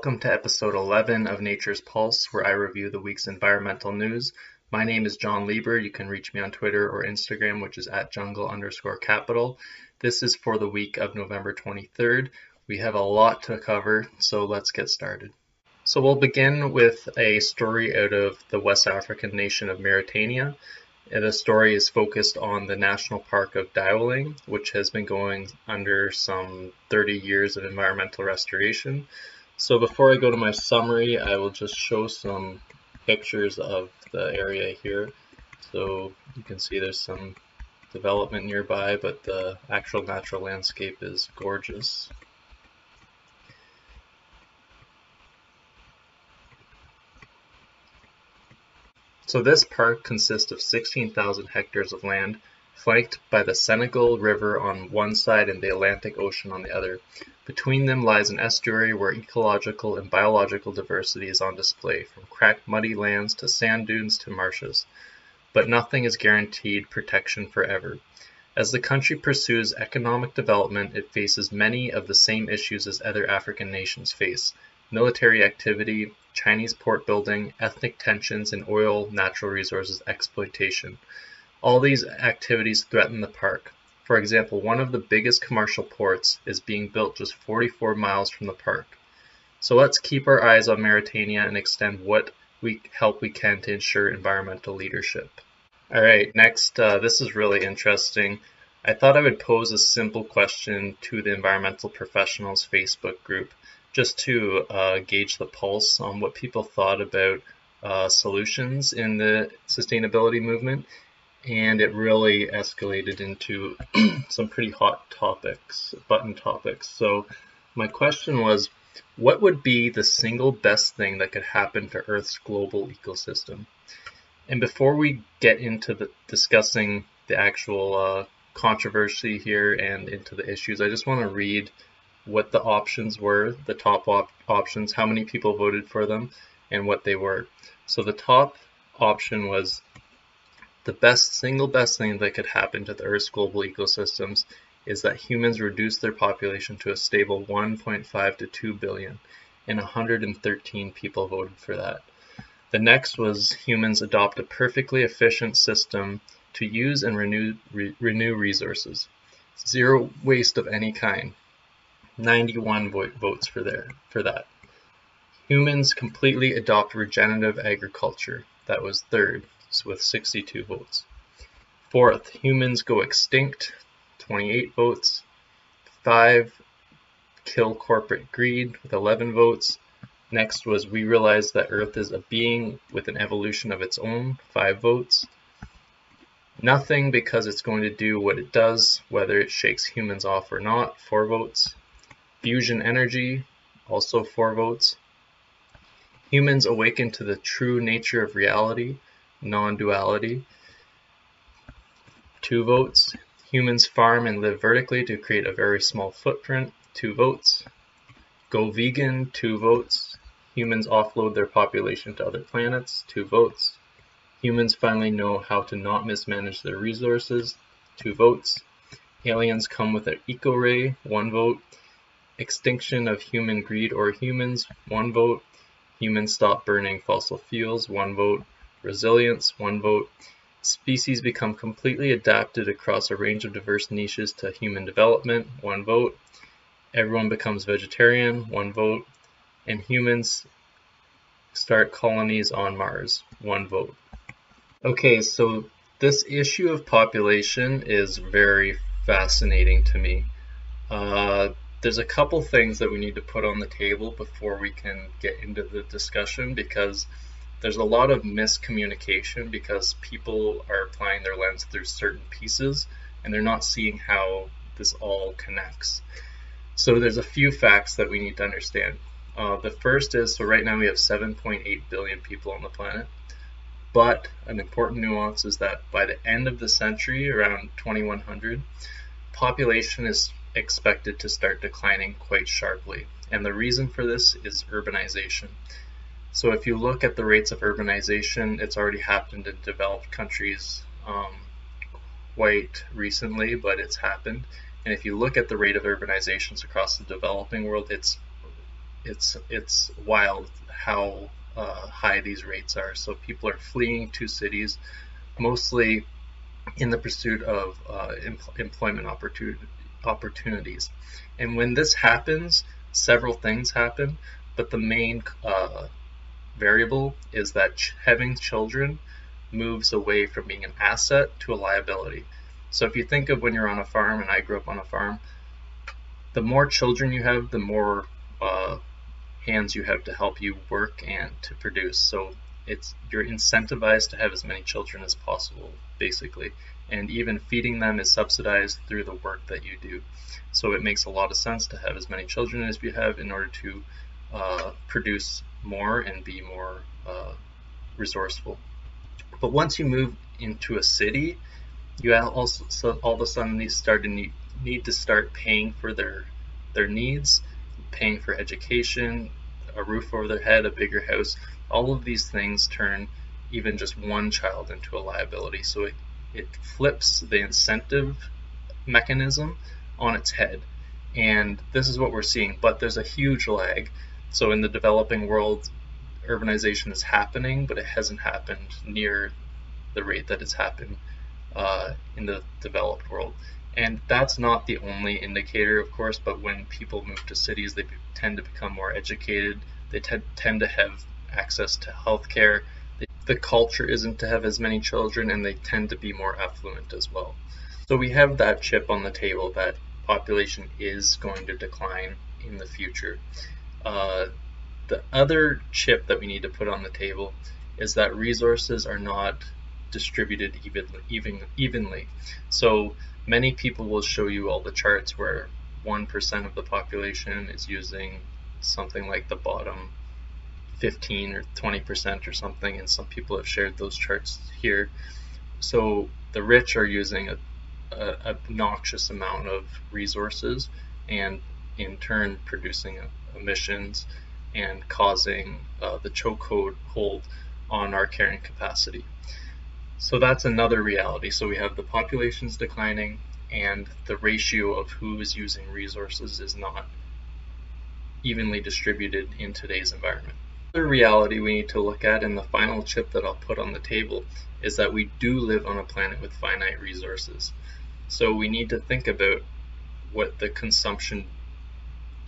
Welcome to episode 11 of Nature's Pulse, where I review the week's environmental news. My name is John Lieber. You can reach me on Twitter or Instagram, which is at jungle underscore capital. This is for the week of November 23rd. We have a lot to cover, so let's get started. So we'll begin with a story out of the West African nation of Mauritania. The story is focused on the National Park of Diawling, which has been going under some 30 years of environmental restoration. So before I go to my summary, I will just show some pictures of the area here. So you can see there's some development nearby, but the actual natural landscape is gorgeous. So this park consists of 16,000 hectares of land, flanked by the Senegal River on one side and the Atlantic Ocean on the other. Between them lies an estuary where ecological and biological diversity is on display, from cracked muddy lands to sand dunes to marshes. But nothing is guaranteed protection forever. As the country pursues economic development, it faces many of the same issues as other African nations face military activity, Chinese port building, ethnic tensions, and oil natural resources exploitation. All these activities threaten the park. For example, one of the biggest commercial ports is being built just 44 miles from the park. So let's keep our eyes on Mauritania and extend what we help we can to ensure environmental leadership. All right, next, uh, this is really interesting. I thought I would pose a simple question to the environmental professionals Facebook group just to uh, gauge the pulse on what people thought about uh, solutions in the sustainability movement. And it really escalated into some pretty hot topics, button topics. So, my question was what would be the single best thing that could happen to Earth's global ecosystem? And before we get into the discussing the actual uh, controversy here and into the issues, I just want to read what the options were, the top op options, how many people voted for them, and what they were. So the top option was the best single best thing that could happen to the Earth's global ecosystems is that humans reduce their population to a stable 1.5 to 2 billion, and 113 people voted for that. The next was humans adopt a perfectly efficient system to use and renew, re, renew resources. Zero waste of any kind. 91 votes for there for that. Humans completely adopt regenerative agriculture. That was third, with 62 votes. Fourth, humans go extinct. 28 votes. Five, kill corporate greed with 11 votes. Next was we realize that Earth is a being with an evolution of its own, 5 votes. Nothing because it's going to do what it does, whether it shakes humans off or not, 4 votes. Fusion energy, also 4 votes. Humans awaken to the true nature of reality, non-duality, 2 votes. Humans farm and live vertically to create a very small footprint, 2 votes. Go vegan, 2 votes. Humans offload their population to other planets, 2 votes. Humans finally know how to not mismanage their resources, 2 votes. Aliens come with an eco-ray, 1 vote. Extinction of human greed or humans, one vote. Humans stop burning fossil fuels, one vote. Resilience, one vote. Species become completely adapted across a range of diverse niches to human development, one vote. Everyone becomes vegetarian, one vote. And humans start colonies on Mars, one vote. Okay, so this issue of population is very fascinating to me. Uh, there's a couple things that we need to put on the table before we can get into the discussion because there's a lot of miscommunication because people are applying their lens through certain pieces and they're not seeing how this all connects. So there's a few facts that we need to understand. Uh, the first is, so right now we have 7.8 billion people on the planet, but an important nuance is that by the end of the century, around 2100, population is expected to start declining quite sharply. And the reason for this is urbanization. So if you look at the rates of urbanization, it's already happened in developed countries um, quite recently, but it's happened. And if you look at the rate of urbanizations across the developing world, it's it's it's wild how uh, high these rates are. So people are fleeing to cities, mostly in the pursuit of uh, em- employment opportunity, opportunities. And when this happens, several things happen, but the main uh, variable is that ch- having children moves away from being an asset to a liability. So if you think of when you're on a farm, and I grew up on a farm, the more children you have, the more uh, hands you have to help you work and to produce. So it's you're incentivized to have as many children as possible, basically. And even feeding them is subsidized through the work that you do. So it makes a lot of sense to have as many children as you have in order to uh, produce more and be more uh, resourceful. But once you move into a city, you also so all of a sudden start to need, need to start paying for their their needs, paying for education, a roof over their head, a bigger house. All of these things turn even just one child into a liability. So it, it flips the incentive mechanism on its head. And this is what we're seeing, but there's a huge lag. So in the developing world, urbanization is happening, but it hasn't happened near the rate that it's happened uh, in the developed world. And that's not the only indicator, of course, but when people move to cities, they tend to become more educated. They tend to have access to healthcare. The culture isn't to have as many children, and they tend to be more affluent as well. So we have that chip on the table that population is going to decline in the future. Uh, the other chip that we need to put on the table is that resources are not distributed evenly. Even, evenly. So many people will show you all the charts where 1% of the population is using something like the bottom 15 or 20% or something, and some people have shared those charts here. So the rich are using a, a, obnoxious amount of resources and in turn producing emissions and causing uh, the chokehold hold on our carrying capacity. So that's another reality. So we have the populations declining and the ratio of who is using resources is not evenly distributed in today's environment. Another reality we need to look at, and the final chip that I'll put on the table, is that we do live on a planet with finite resources. So we need to think about what the consumption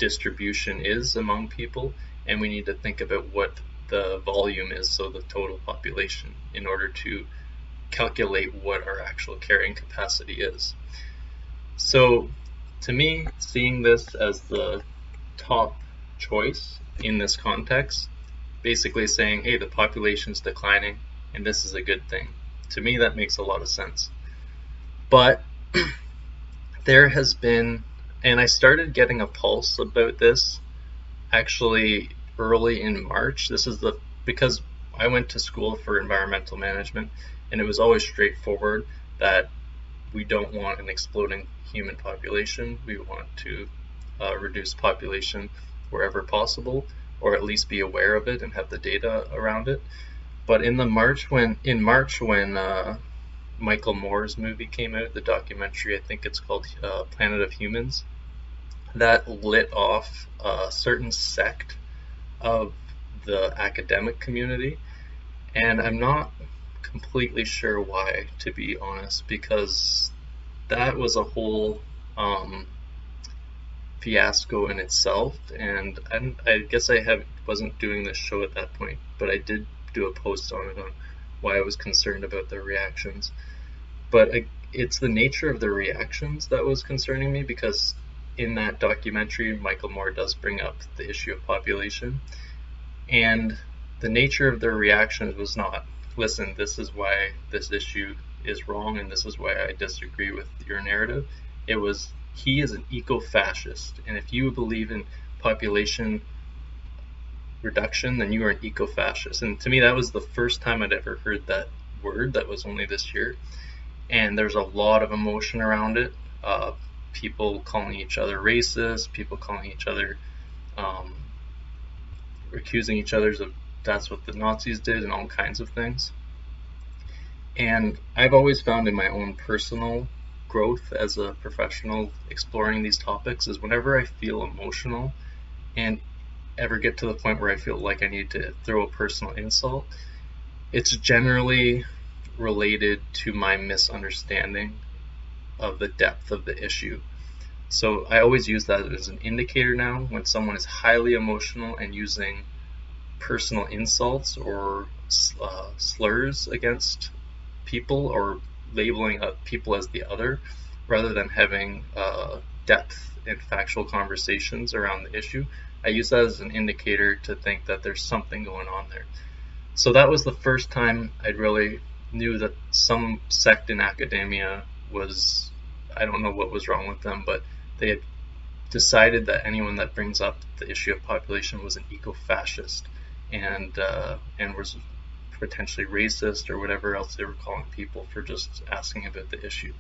distribution is among people, and we need to think about what the volume is, so the total population, in order to calculate what our actual carrying capacity is. So to me, seeing this as the top choice in this context, basically saying, hey, the population is declining and this is a good thing. To me, that makes a lot of sense. But there has been, and I started getting a pulse about this actually early in March. This is the, because I went to school for environmental management and it was always straightforward that we don't want an exploding human population. We want to uh, reduce population wherever possible, or at least be aware of it and have the data around it. But in the March when in March when uh, Michael Moore's movie came out, the documentary I think it's called uh, Planet of Humans, that lit off a certain sect of the academic community, and I'm not completely sure why, to be honest, because that was a whole um, fiasco in itself. And I, I guess I have wasn't doing this show at that point, but I did do a post on it on why I was concerned about their reactions. But I, it's the nature of the reactions that was concerning me because in that documentary, Michael Moore does bring up the issue of population. And the nature of their reactions was not listen, this is why this issue is wrong and this is why I disagree with your narrative. It was he is an eco-fascist, and if you believe in population reduction, then you are an eco-fascist. And to me, that was the first time I'd ever heard that word. That was only this year, and there's a lot of emotion around it. Uh, people calling each other racist, people calling each other, um, accusing each other of that's what the Nazis did and all kinds of things. And I've always found in my own personal growth as a professional exploring these topics is whenever I feel emotional and ever get to the point where I feel like I need to throw a personal insult, it's generally related to my misunderstanding of the depth of the issue. So I always use that as an indicator now when someone is highly emotional and using personal insults or uh, slurs against people or labeling people as the other rather than having uh, depth and factual conversations around the issue. I use that as an indicator to think that there's something going on there. So that was the first time I'd really knew that some sect in academia was, I don't know what was wrong with them, but they had decided that anyone that brings up the issue of population was an eco-fascist and uh, and was potentially racist or whatever else they were calling people for just asking about the issue.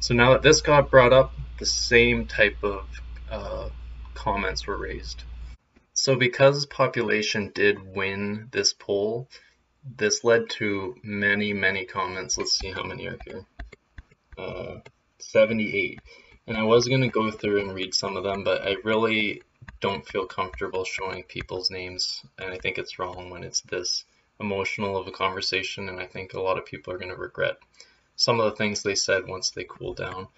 So now that this got brought up, the same type of uh, comments were raised. So because population did win this poll, this led to many, many comments. Let's see how many are here. Uh, 78. And I was going to go through and read some of them, but I really don't feel comfortable showing people's names. And I think it's wrong when it's this emotional of a conversation. And I think a lot of people are going to regret some of the things they said once they cool down.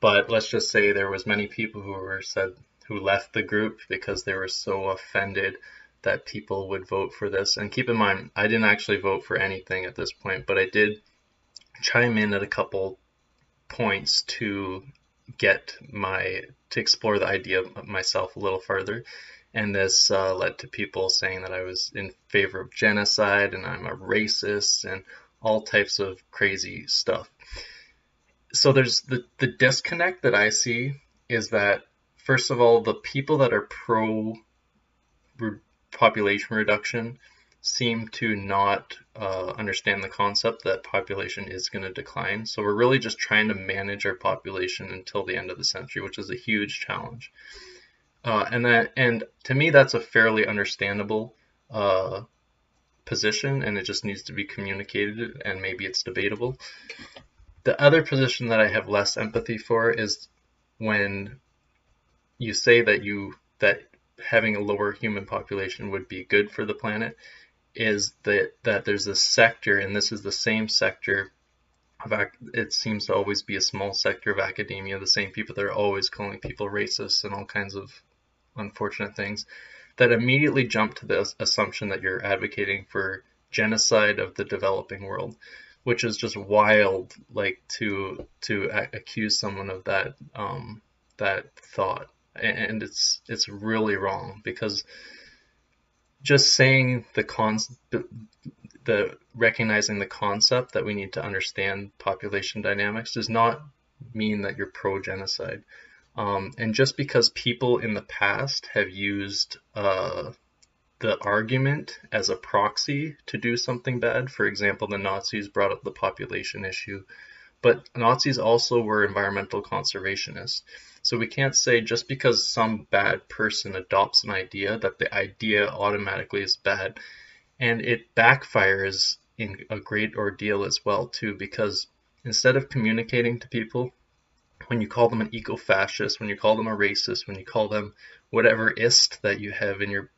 But let's just say there was many people who were said who left the group because they were so offended that people would vote for this. And keep in mind, I didn't actually vote for anything at this point, but I did chime in at a couple points to get my to explore the idea myself a little further and this uh, led to people saying that I was in favor of genocide and I'm a racist and all types of crazy stuff. So there's the, the disconnect that I see is that first of all the people that are pro population reduction seem to not uh, understand the concept that population is going to decline. So we're really just trying to manage our population until the end of the century, which is a huge challenge. Uh, and that, and to me, that's a fairly understandable uh, position, and it just needs to be communicated, and maybe it's debatable. The other position that I have less empathy for is when you say that you that having a lower human population would be good for the planet is that that there's a sector, and this is the same sector of it seems to always be a small sector of academia, the same people that are always calling people racist and all kinds of unfortunate things, that immediately jump to the assumption that you're advocating for genocide of the developing world, which is just wild, like to to accuse someone of that um, that thought, and it's it's really wrong because just saying the con the recognizing the concept that we need to understand population dynamics does not mean that you're pro genocide. Um, and just because people in the past have used uh, the argument as a proxy to do something bad, for example, the Nazis brought up the population issue, but Nazis also were environmental conservationists. So we can't say just because some bad person adopts an idea that the idea automatically is bad. And it backfires in a great ordeal as well too because instead of communicating to people when you call them an eco-fascist, when you call them a racist, when you call them whatever ist that you have in your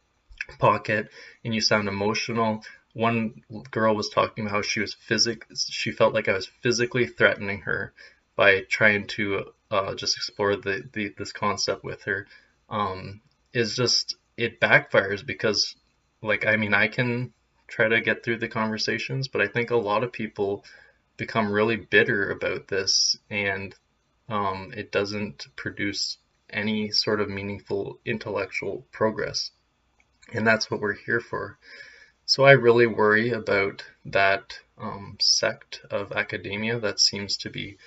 pocket and you sound emotional. One girl was talking about how she was physic she felt like I was physically threatening her by trying to uh, just explore the, the this concept with her um, is just it backfires because like I mean I can try to get through the conversations, but I think a lot of people become really bitter about this and um, it doesn't produce any sort of meaningful intellectual progress. And that's what we're here for. So I really worry about that um, sect of academia that seems to be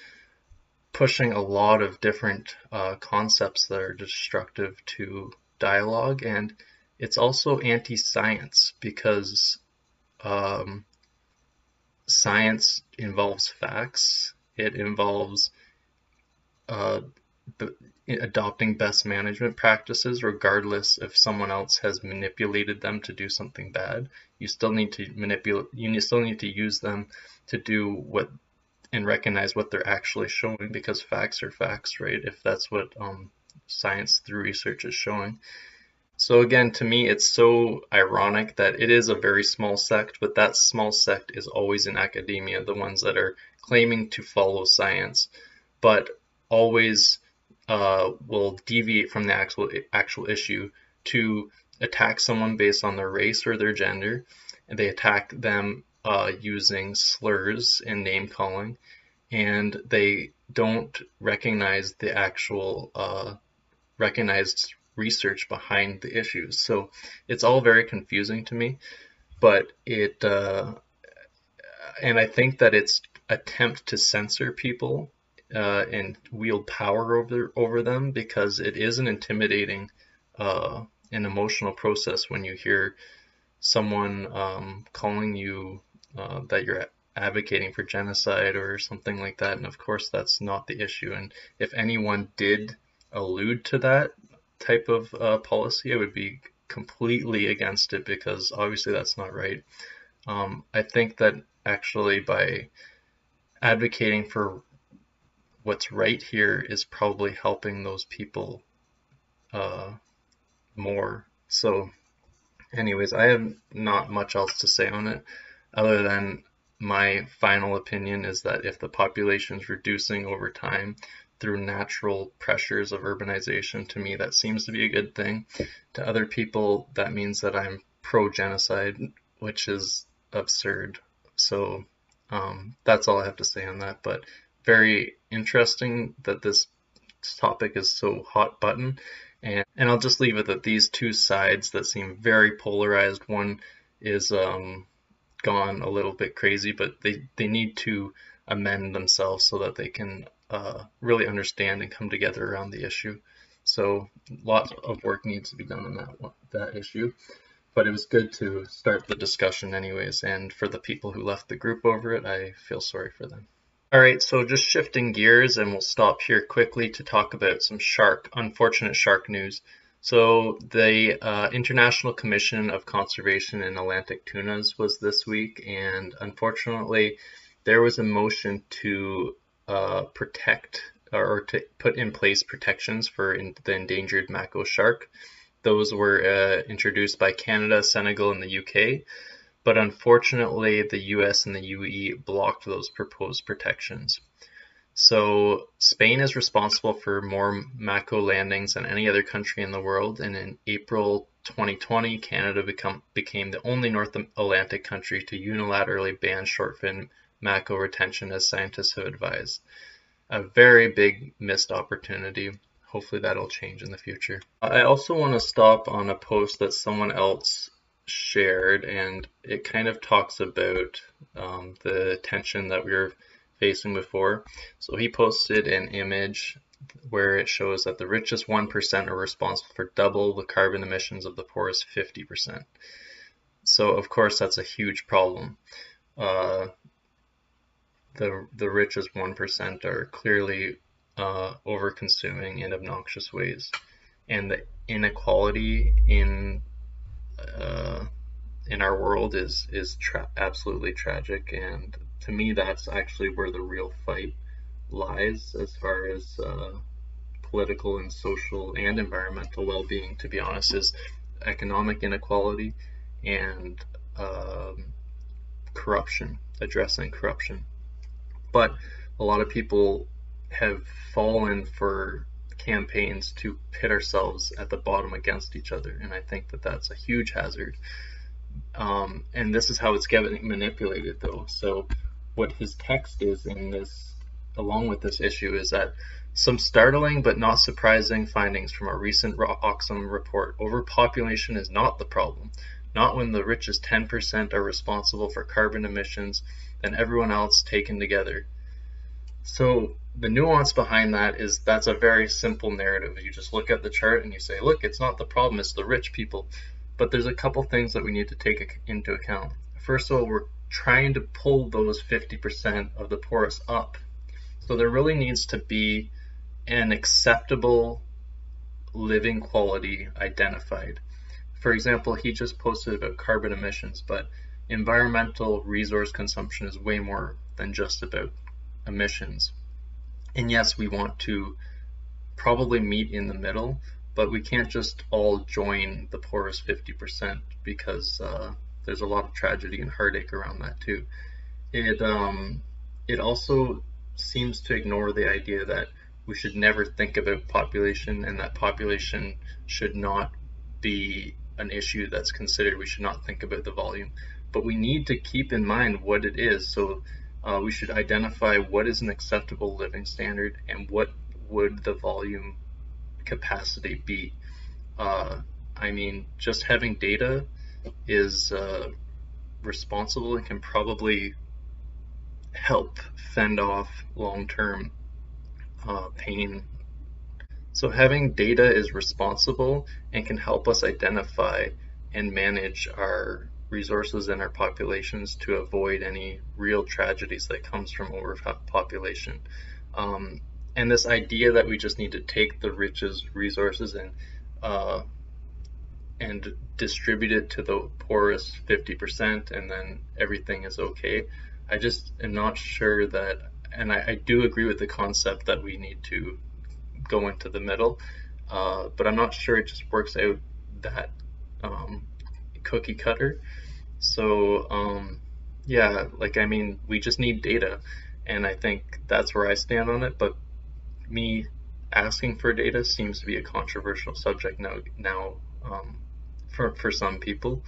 pushing a lot of different uh, concepts that are destructive to dialogue and it's also anti-science because um, science involves facts. It involves uh, adopting best management practices regardless if someone else has manipulated them to do something bad. You still need to manipulate you still need to use them to do what and recognize what they're actually showing because facts are facts, right? If that's what um, science through research is showing. So again, to me, it's so ironic that it is a very small sect, but that small sect is always in academia, the ones that are claiming to follow science, but always uh, will deviate from the actual actual issue to attack someone based on their race or their gender, and they attack them uh, using slurs and name calling, and they don't recognize the actual uh, recognized research behind the issues. So it's all very confusing to me, but it uh, and I think that it's attempt to censor people uh, and wield power over over them because it is an intimidating uh, an emotional process when you hear someone um, calling you uh, that you're advocating for genocide or something like that. And of course, that's not the issue. And if anyone did allude to that type of uh, policy, I would be completely against it because obviously that's not right. Um, I think that actually by advocating for what's right here is probably helping those people uh, more. So, anyways, I have not much else to say on it other than my final opinion is that if the population is reducing over time through natural pressures of urbanization, to me that seems to be a good thing. To other people, that means that I'm pro genocide, which is absurd. So um, that's all I have to say on that. But very interesting that this topic is so hot button. And, and I'll just leave it that these two sides that seem very polarized, one is um, gone a little bit crazy, but they, they need to amend themselves so that they can uh, really understand and come together around the issue. So lots of work needs to be done on that that issue. But it was good to start the discussion anyways, and for the people who left the group over it, I feel sorry for them. Alright, so just shifting gears and we'll stop here quickly to talk about some shark, unfortunate shark news. So the uh, International Commission of Conservation in Atlantic Tunas was this week and unfortunately there was a motion to uh, protect or to put in place protections for in the endangered mako shark. Those were uh, introduced by Canada, Senegal, and the UK but unfortunately the US and the UAE blocked those proposed protections. So Spain is responsible for more Mako landings than any other country in the world, and in April 2020, Canada become, became the only North Atlantic country to unilaterally ban shortfin Mako retention as scientists have advised. A very big missed opportunity. Hopefully that'll change in the future. I also want to stop on a post that someone else shared, and it kind of talks about um, the tension that we were facing before. So he posted an image where it shows that the richest 1% are responsible for double the carbon emissions of the poorest 50%. So of course that's a huge problem. Uh, the the richest 1% are clearly uh, over consuming in obnoxious ways. And the inequality in uh, in our world is is tra absolutely tragic, and to me, that's actually where the real fight lies as far as uh, political and social and environmental well-being. To be honest, is economic inequality and um, corruption, addressing corruption. But a lot of people have fallen for campaigns to pit ourselves at the bottom against each other, and I think that that's a huge hazard. Um, and this is how it's getting manipulated, though. So, what his text is in this, along with this issue, is that some startling but not surprising findings from a recent Oxfam report overpopulation is not the problem. Not when the richest 10% are responsible for carbon emissions and everyone else taken together. So the nuance behind that is that's a very simple narrative. You just look at the chart and you say, look, it's not the problem, it's the rich people. But there's a couple things that we need to take into account. First of all, we're trying to pull those 50% of the poorest up. So there really needs to be an acceptable living quality identified. For example, he just posted about carbon emissions, but environmental resource consumption is way more than just about emissions. And yes, we want to probably meet in the middle, but we can't just all join the poorest 50% because uh, there's a lot of tragedy and heartache around that too. It um, it also seems to ignore the idea that we should never think about population and that population should not be an issue that's considered. We should not think about the volume, but we need to keep in mind what it is. So uh, we should identify what is an acceptable living standard and what would the volume capacity be. Uh, I mean, just having data is uh, responsible and can probably help fend off long-term uh, pain. So having data is responsible and can help us identify and manage our resources and our populations to avoid any real tragedies that comes from overpopulation. Um, and this idea that we just need to take the richest resources and uh, and distribute it to the poorest 50% and then everything is okay. I just am not sure that, and I, I do agree with the concept that we need to go into the middle, uh, but I'm not sure it just works out that um, cookie cutter. So um, yeah, like I mean, we just need data, and I think that's where I stand on it. But me asking for data seems to be a controversial subject now. Now, um, for for some people,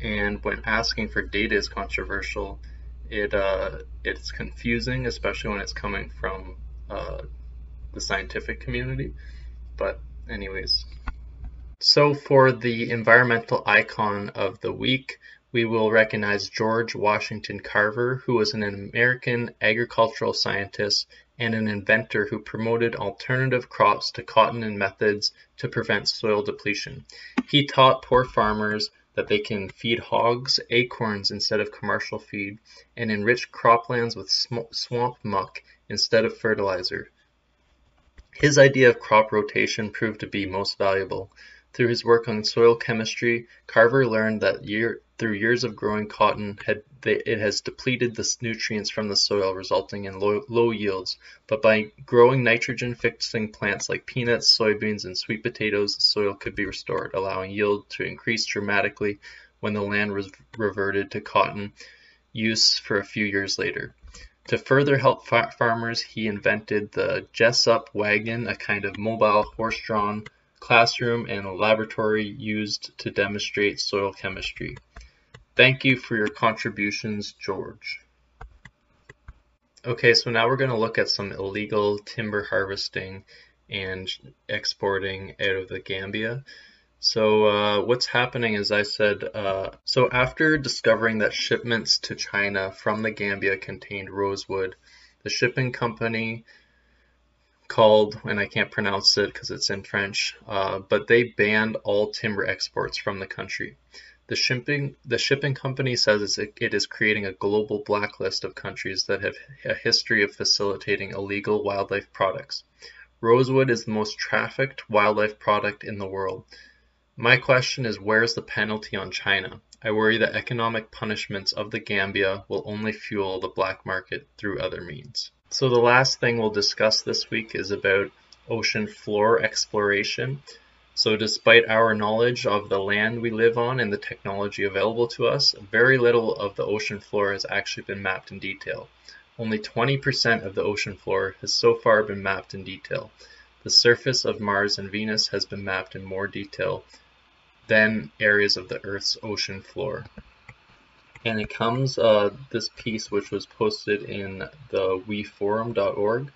and when asking for data is controversial, it uh, it's confusing, especially when it's coming from uh, the scientific community. But anyways, so for the environmental icon of the week, we will recognize George Washington Carver, who was an American agricultural scientist and an inventor who promoted alternative crops to cotton and methods to prevent soil depletion. He taught poor farmers that they can feed hogs acorns instead of commercial feed and enrich croplands with swamp muck instead of fertilizer. His idea of crop rotation proved to be most valuable. Through his work on soil chemistry, Carver learned that year, through years of growing cotton, had, it has depleted the nutrients from the soil, resulting in low, low yields. But by growing nitrogen-fixing plants like peanuts, soybeans, and sweet potatoes, the soil could be restored, allowing yield to increase dramatically when the land was reverted to cotton use for a few years later. To further help farmers, he invented the Jesup wagon, a kind of mobile horse-drawn classroom and a laboratory used to demonstrate soil chemistry. Thank you for your contributions, George. Okay, so now we're going to look at some illegal timber harvesting and exporting out of the Gambia. So uh, what's happening, is I said, uh, so after discovering that shipments to China from the Gambia contained rosewood, the shipping company called, and I can't pronounce it because it's in French, uh, but they banned all timber exports from the country. The shipping, the shipping company says it is creating a global blacklist of countries that have a history of facilitating illegal wildlife products. Rosewood is the most trafficked wildlife product in the world. My question is where's the penalty on China? I worry that economic punishments of the Gambia will only fuel the black market through other means. So the last thing we'll discuss this week is about ocean floor exploration. So despite our knowledge of the land we live on and the technology available to us, very little of the ocean floor has actually been mapped in detail. Only 20% of the ocean floor has so far been mapped in detail. The surface of Mars and Venus has been mapped in more detail than areas of the Earth's ocean floor. And it comes, uh, this piece which was posted in the weforum.org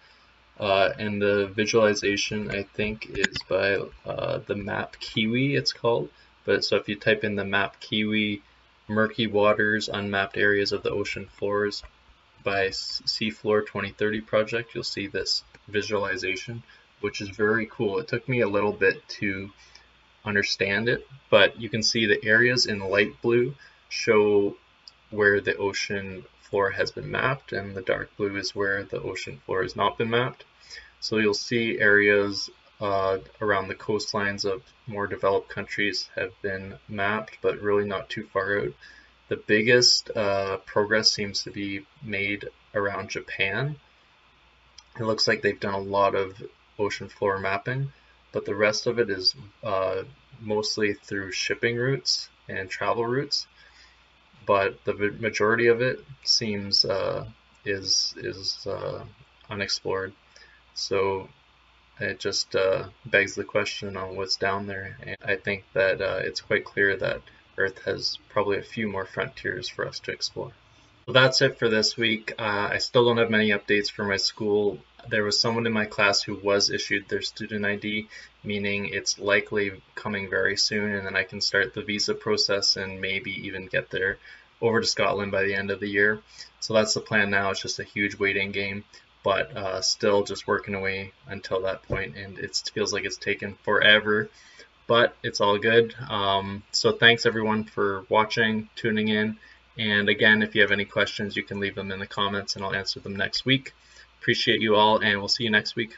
uh, and the visualization, I think, is by uh, the map Kiwi, it's called. But so if you type in the map Kiwi, murky waters, unmapped areas of the ocean floors by Seafloor 2030 project, you'll see this visualization, which is very cool. It took me a little bit to understand it, but you can see the areas in light blue show where the ocean floor has been mapped and the dark blue is where the ocean floor has not been mapped. So you'll see areas uh, around the coastlines of more developed countries have been mapped, but really not too far out. The biggest uh, progress seems to be made around Japan. It looks like they've done a lot of ocean floor mapping. but the rest of it is uh, mostly through shipping routes and travel routes. But the majority of it seems uh, is is uh, unexplored. So it just uh, begs the question on what's down there. And I think that uh, it's quite clear that Earth has probably a few more frontiers for us to explore. Well, that's it for this week. Uh, I still don't have many updates for my school. There was someone in my class who was issued their student ID, meaning it's likely coming very soon, and then I can start the visa process and maybe even get there over to Scotland by the end of the year. So that's the plan now. It's just a huge waiting game but uh, still just working away until that point, and it feels like it's taken forever, but it's all good. Um, so thanks everyone for watching, tuning in, and again, if you have any questions, you can leave them in the comments, and I'll answer them next week. Appreciate you all, and we'll see you next week.